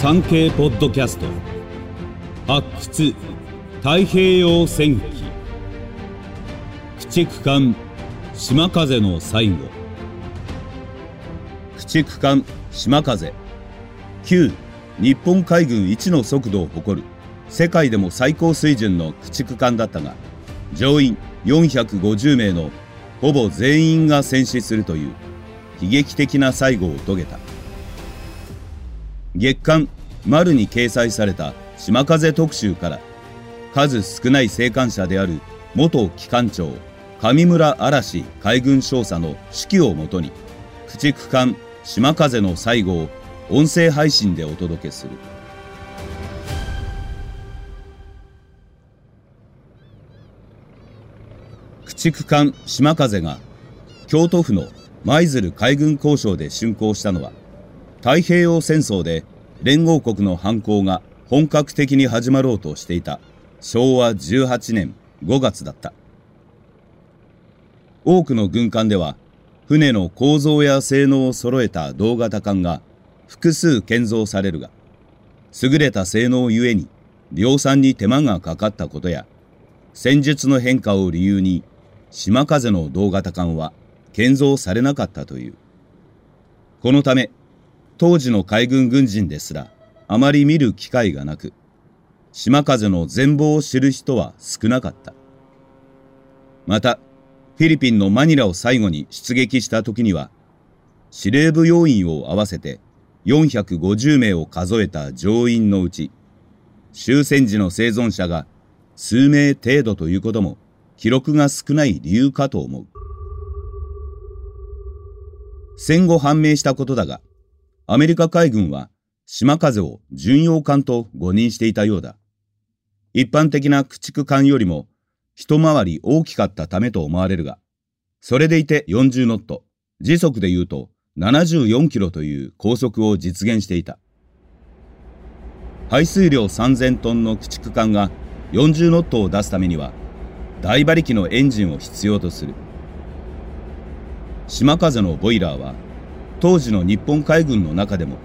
産経ポッドキャスト。発掘。太平洋戦記。駆逐艦。島風の最後。駆逐艦。島風。旧。日本海軍一の速度を誇る。世界でも最高水準の駆逐艦だったが乗員。450名の。ほぼ全員が戦死するという。悲劇的な最後を遂げた。月刊丸に掲載された島風特集から数少ない生還者である元機関長上村嵐海軍少佐の手記をもとに駆逐艦島風の最後を音声配信でお届けする。駆逐艦島風が京都府の舞鶴海軍交渉で竣工したのは太平洋戦争で連合国の反攻が本格的に始まろうとしていた。昭和18年5月だった。多くの軍艦では船の構造や性能を揃えた同型艦が複数建造されるが優れた性能ゆえに量産に手間がかかったことや戦術の変化を理由に島風の同型艦は建造されなかったという。このため当時の海軍軍人ですらあまり見る機会がなく島風の全貌を知る人は少なかった。またフィリピンのマニラを最後に出撃した時には司令部要員を合わせて450名を数えた乗員のうち終戦時の生存者が数名程度ということも記録が少ない理由かと思う。戦後判明したことだがアメリカ海軍は島風を巡洋艦と誤認していたようだ一般的な駆逐艦よりも一回り大きかったためと思われるが、それでいて40ノット、時速で言うと74キロという高速を実現していた。排水量3000トンの駆逐艦が40ノットを出すためには、大馬力のエンジンを必要とする。島風のボイラーは、当時の日本海軍の中でも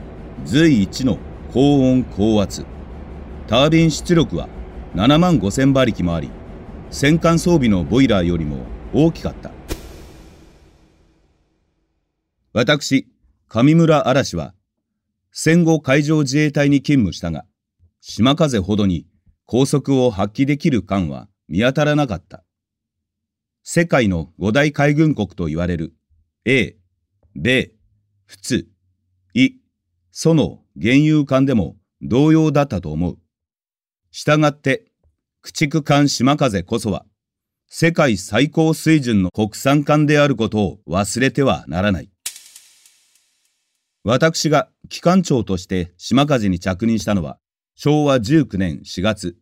随一の高温高圧。タービン出力は7万5000馬力もあり、戦艦装備のボイラーよりも大きかった私上村嵐は戦後海上自衛隊に勤務したが島風ほどに高速を発揮できる艦は見当たらなかった世界の五大海軍国と言われる A、米、仏、イ、ソの原油艦でも同様だったと思う。したがって駆逐艦島風こそは、世界最高水準の国産艦であることを忘れてはならない。私が機関長として島風に着任したのは昭和19年4月。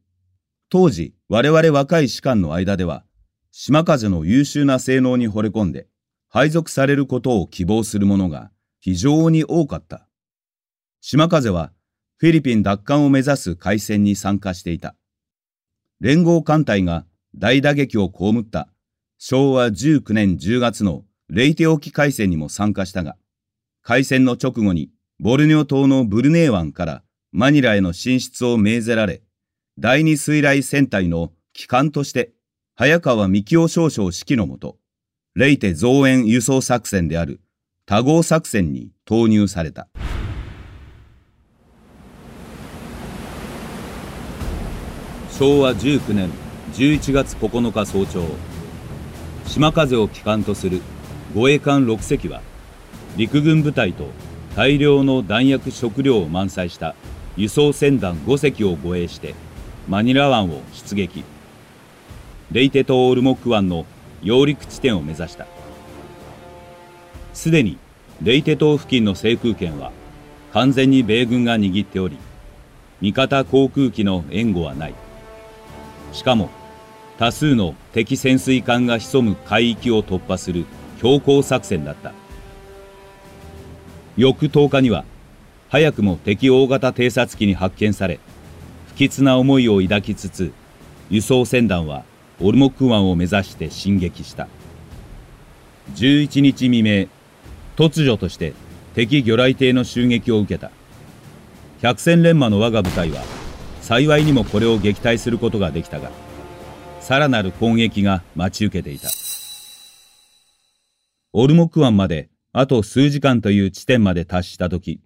当時我々若い士官の間では島風の優秀な性能に惚れ込んで配属されることを希望する者が非常に多かった。島風はフィリピン奪還を目指す海戦に参加していた。連合艦隊が大打撃を被った昭和19年10月のレイテ沖海戦にも参加したが、海戦の直後にボルネオ島のブルネー湾からマニラへの進出を命ぜられ、第二水雷戦隊の機関として早川幹夫少将指揮のもと、レイテ増援輸送作戦である多号作戦に投入された。昭和19年11月9日早朝島風を機関とする護衛艦6隻は陸軍部隊と大量の弾薬食料を満載した輸送船団5隻を護衛してマニラ湾を出撃レイテ島オルモック湾の揚陸地点を目指したすでにレイテ島付近の制空権は完全に米軍が握っており味方航空機の援護はない。しかも多数の敵潜水艦が潜む海域を突破する強行作戦だった。翌10日には早くも敵大型偵察機に発見され不吉な思いを抱きつつ輸送船団はオルモック湾を目指して進撃した。11日未明突如として敵魚雷艇の襲撃を受けた。百戦錬磨の我が部隊は幸いにもこれを撃退することができたがさらなる攻撃が待ち受けていた。オルモク湾まであと数時間という地点まで達した時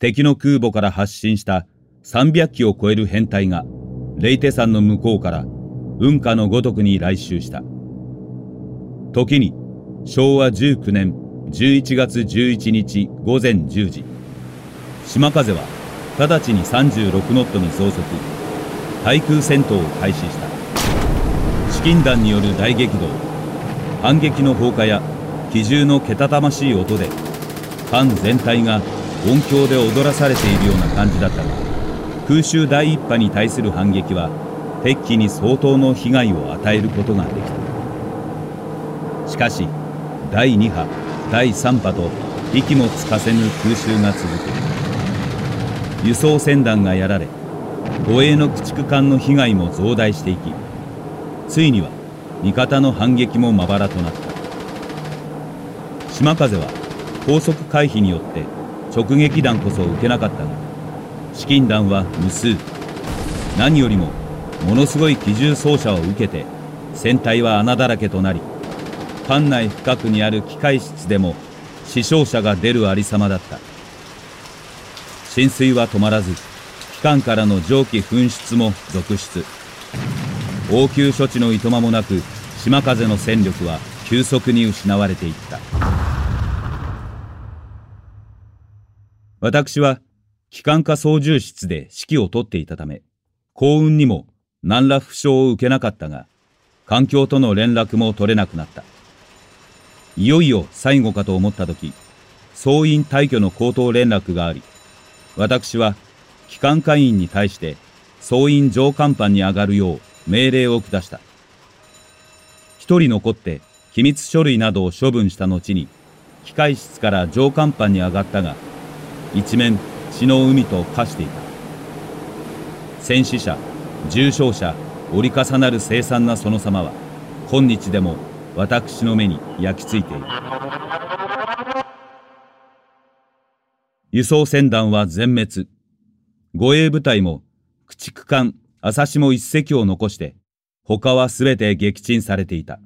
敵の空母から発進した300機を超える編隊がレイテ山の向こうから運河のごとくに来襲した。時に昭和19年11月11日午前10時。島風は直ちに36ノットに増速。対空戦闘を開始した。資金弾による大激動。反撃の放火や機銃のけたたましい音で艦全体が音響で踊らされているような感じだったが空襲第一波に対する反撃は敵機に相当の被害を与えることができた。しかし第2波第3波と息もつかせぬ空襲が続く。輸送船団がやられ護衛の駆逐艦の被害も増大していきついには味方の反撃もまばらとなった。島風は高速回避によって直撃弾こそ受けなかったが資金弾は無数。何よりもものすごい機銃掃射を受けて船体は穴だらけとなり艦内深くにある機械室でも死傷者が出るありさまだった。浸水は止まらず機関からの蒸気噴出も続出。応急処置のいとまもなく島風の戦力は急速に失われていった。私は機関科操縦室で指揮を執っていたため幸運にも何ら負傷を受けなかったが環境との連絡も取れなくなった。いよいよ最後かと思った時、総員退去の口頭連絡があり、私は機関会員に対して総員上甲板に上がるよう命令を下した。一人残って機密書類などを処分した後に、機械室から上甲板に上がったが、一面血の海と化していた。戦死者、重傷者、折り重なる凄惨なその様は、今日でも私の目に焼き付いている。輸送船団は全滅。護衛部隊も駆逐艦朝下一隻を残して他は全て撃沈されていた。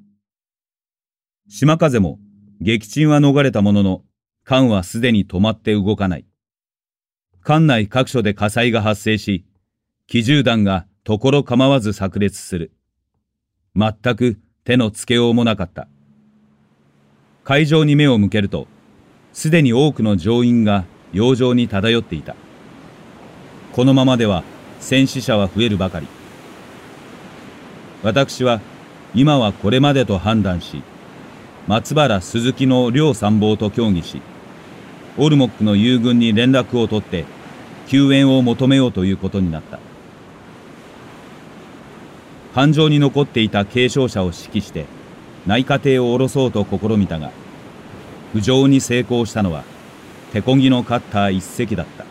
島風も撃沈は逃れたものの艦はすでに止まって動かない。艦内各所で火災が発生し機銃弾が所構わず炸裂する。全く手のつけようもなかった。会場に目を向けると、すでに多くの乗員が洋上に漂っていた。このままでは戦死者は増えるばかり。私は今はこれまでと判断し、松原鈴木の両参謀と協議し、オルモックの友軍に連絡を取って救援を求めようということになった。艦上に残っていた軽傷者を指揮して内科艇を下ろそうと試みたが浮上に成功したのは手こぎのカッター一隻だった。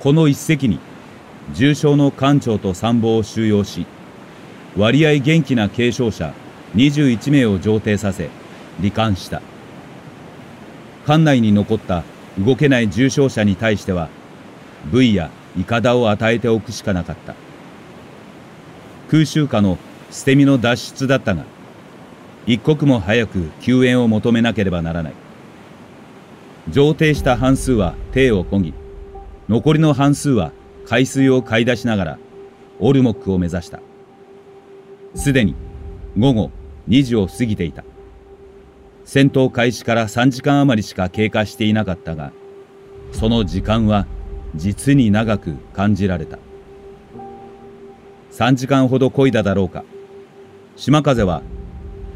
この一隻に重傷の艦長と参謀を収容し割合元気な軽傷者21名を上艇させ罹患した。艦内に残った動けない重傷者に対しては部位やいかだを与えておくしかなかった。空襲下の捨て身の脱出だったが一刻も早く救援を求めなければならない。上艇した半数は艇を漕ぎ残りの半数は海水を買い出しながらオルモックを目指した。すでに午後2時を過ぎていた。戦闘開始から3時間余りしか経過していなかったがその時間は実に長く感じられた。3時間ほど漕いだだろうか。島風は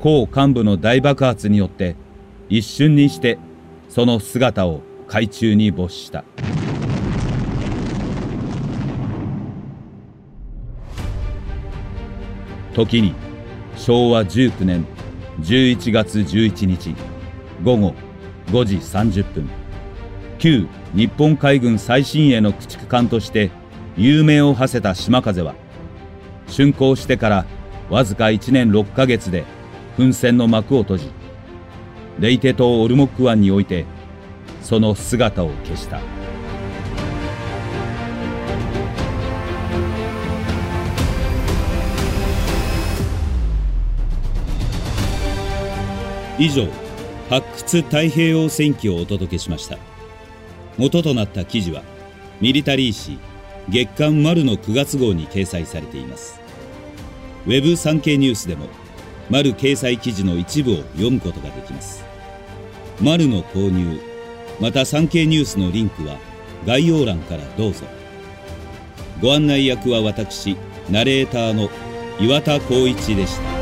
甲幹部の大爆発によって一瞬にしてその姿を海中に没した。時に昭和19年11月11日午後5時30分旧日本海軍最新鋭の駆逐艦として有名を馳せた島風は竣工してからわずか1年6ヶ月で噴戦の幕を閉じ、レイテ島オルモック湾において、その姿を消した。以上、発掘太平洋戦記をお届けしました。元となった記事は、ミリタリー誌月刊丸の9月号に掲載されています。ウェブ産経ニュースでも丸掲載記事の一部を読むことができます。丸の購入また産経ニュースのリンクは概要欄からどうぞ。ご案内役は私ナレーターの岩田光一でした。